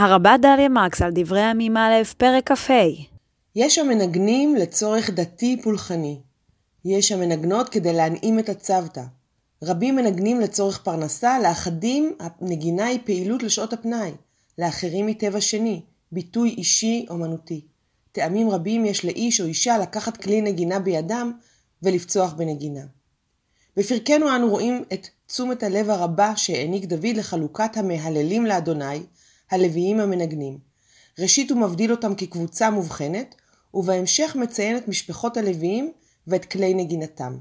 הרבה דליה מרקס על דברי עמים א', פרק כ"ה. יש המנגנים לצורך דתי פולחני. יש המנגנות כדי להנעים את הצוותא. רבים מנגנים לצורך פרנסה, לאחדים הנגינה היא פעילות לשעות הפנאי, לאחרים היא טבע שני, ביטוי אישי אומנותי. טעמים רבים יש לאיש או אישה לקחת כלי נגינה בידם ולפצוח בנגינה. בפרקנו אנו רואים את תשומת הלב הרבה שהעניק דוד לחלוקת המהללים לאדוני, הלוויים המנגנים. ראשית הוא מבדיל אותם כקבוצה מובחנת, ובהמשך מציין את משפחות הלוויים ואת כלי נגינתם.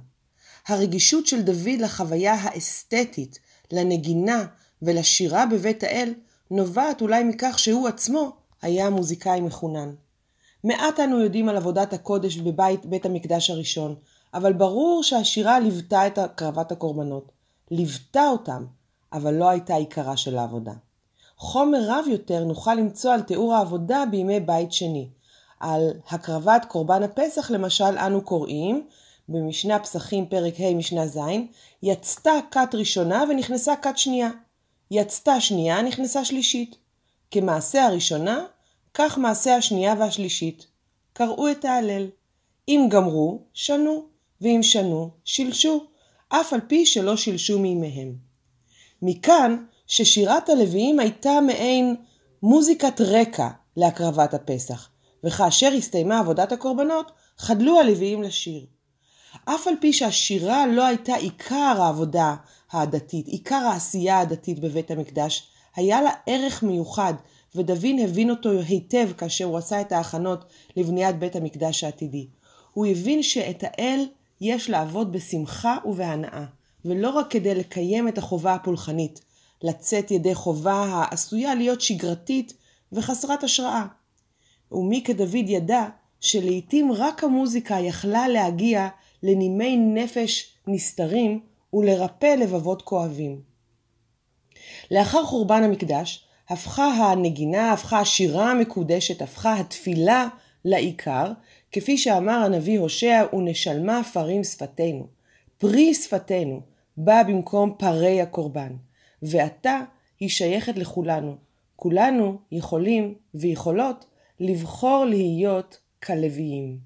הרגישות של דוד לחוויה האסתטית, לנגינה ולשירה בבית האל, נובעת אולי מכך שהוא עצמו היה מוזיקאי מחונן. מעט אנו יודעים על עבודת הקודש בבית בית המקדש הראשון, אבל ברור שהשירה ליוותה את הקרבת הקורבנות. ליוותה אותם, אבל לא הייתה עיקרה של העבודה. חומר רב יותר נוכל למצוא על תיאור העבודה בימי בית שני. על הקרבת קורבן הפסח למשל אנו קוראים במשנה פסחים פרק ה' משנה ז', יצתה כת ראשונה ונכנסה כת שנייה. יצתה שנייה נכנסה שלישית. כמעשה הראשונה, כך מעשה השנייה והשלישית. קראו את ההלל. אם גמרו, שנו, ואם שנו, שילשו, אף על פי שלא שילשו מימיהם. מכאן ששירת הלוויים הייתה מעין מוזיקת רקע להקרבת הפסח, וכאשר הסתיימה עבודת הקורבנות, חדלו הלוויים לשיר. אף על פי שהשירה לא הייתה עיקר העבודה הדתית, עיקר העשייה הדתית בבית המקדש, היה לה ערך מיוחד, ודוד הבין אותו היטב כאשר הוא עשה את ההכנות לבניית בית המקדש העתידי. הוא הבין שאת האל יש לעבוד בשמחה ובהנאה, ולא רק כדי לקיים את החובה הפולחנית, לצאת ידי חובה העשויה להיות שגרתית וחסרת השראה. ומי כדוד ידע שלעיתים רק המוזיקה יכלה להגיע לנימי נפש נסתרים ולרפא לבבות כואבים. לאחר חורבן המקדש, הפכה הנגינה, הפכה השירה המקודשת, הפכה התפילה לעיקר, כפי שאמר הנביא הושע, ונשלמה פרים שפתנו. פרי שפתנו בא במקום פרי הקורבן. ועתה היא שייכת לכולנו. כולנו יכולים ויכולות לבחור להיות כלוויים.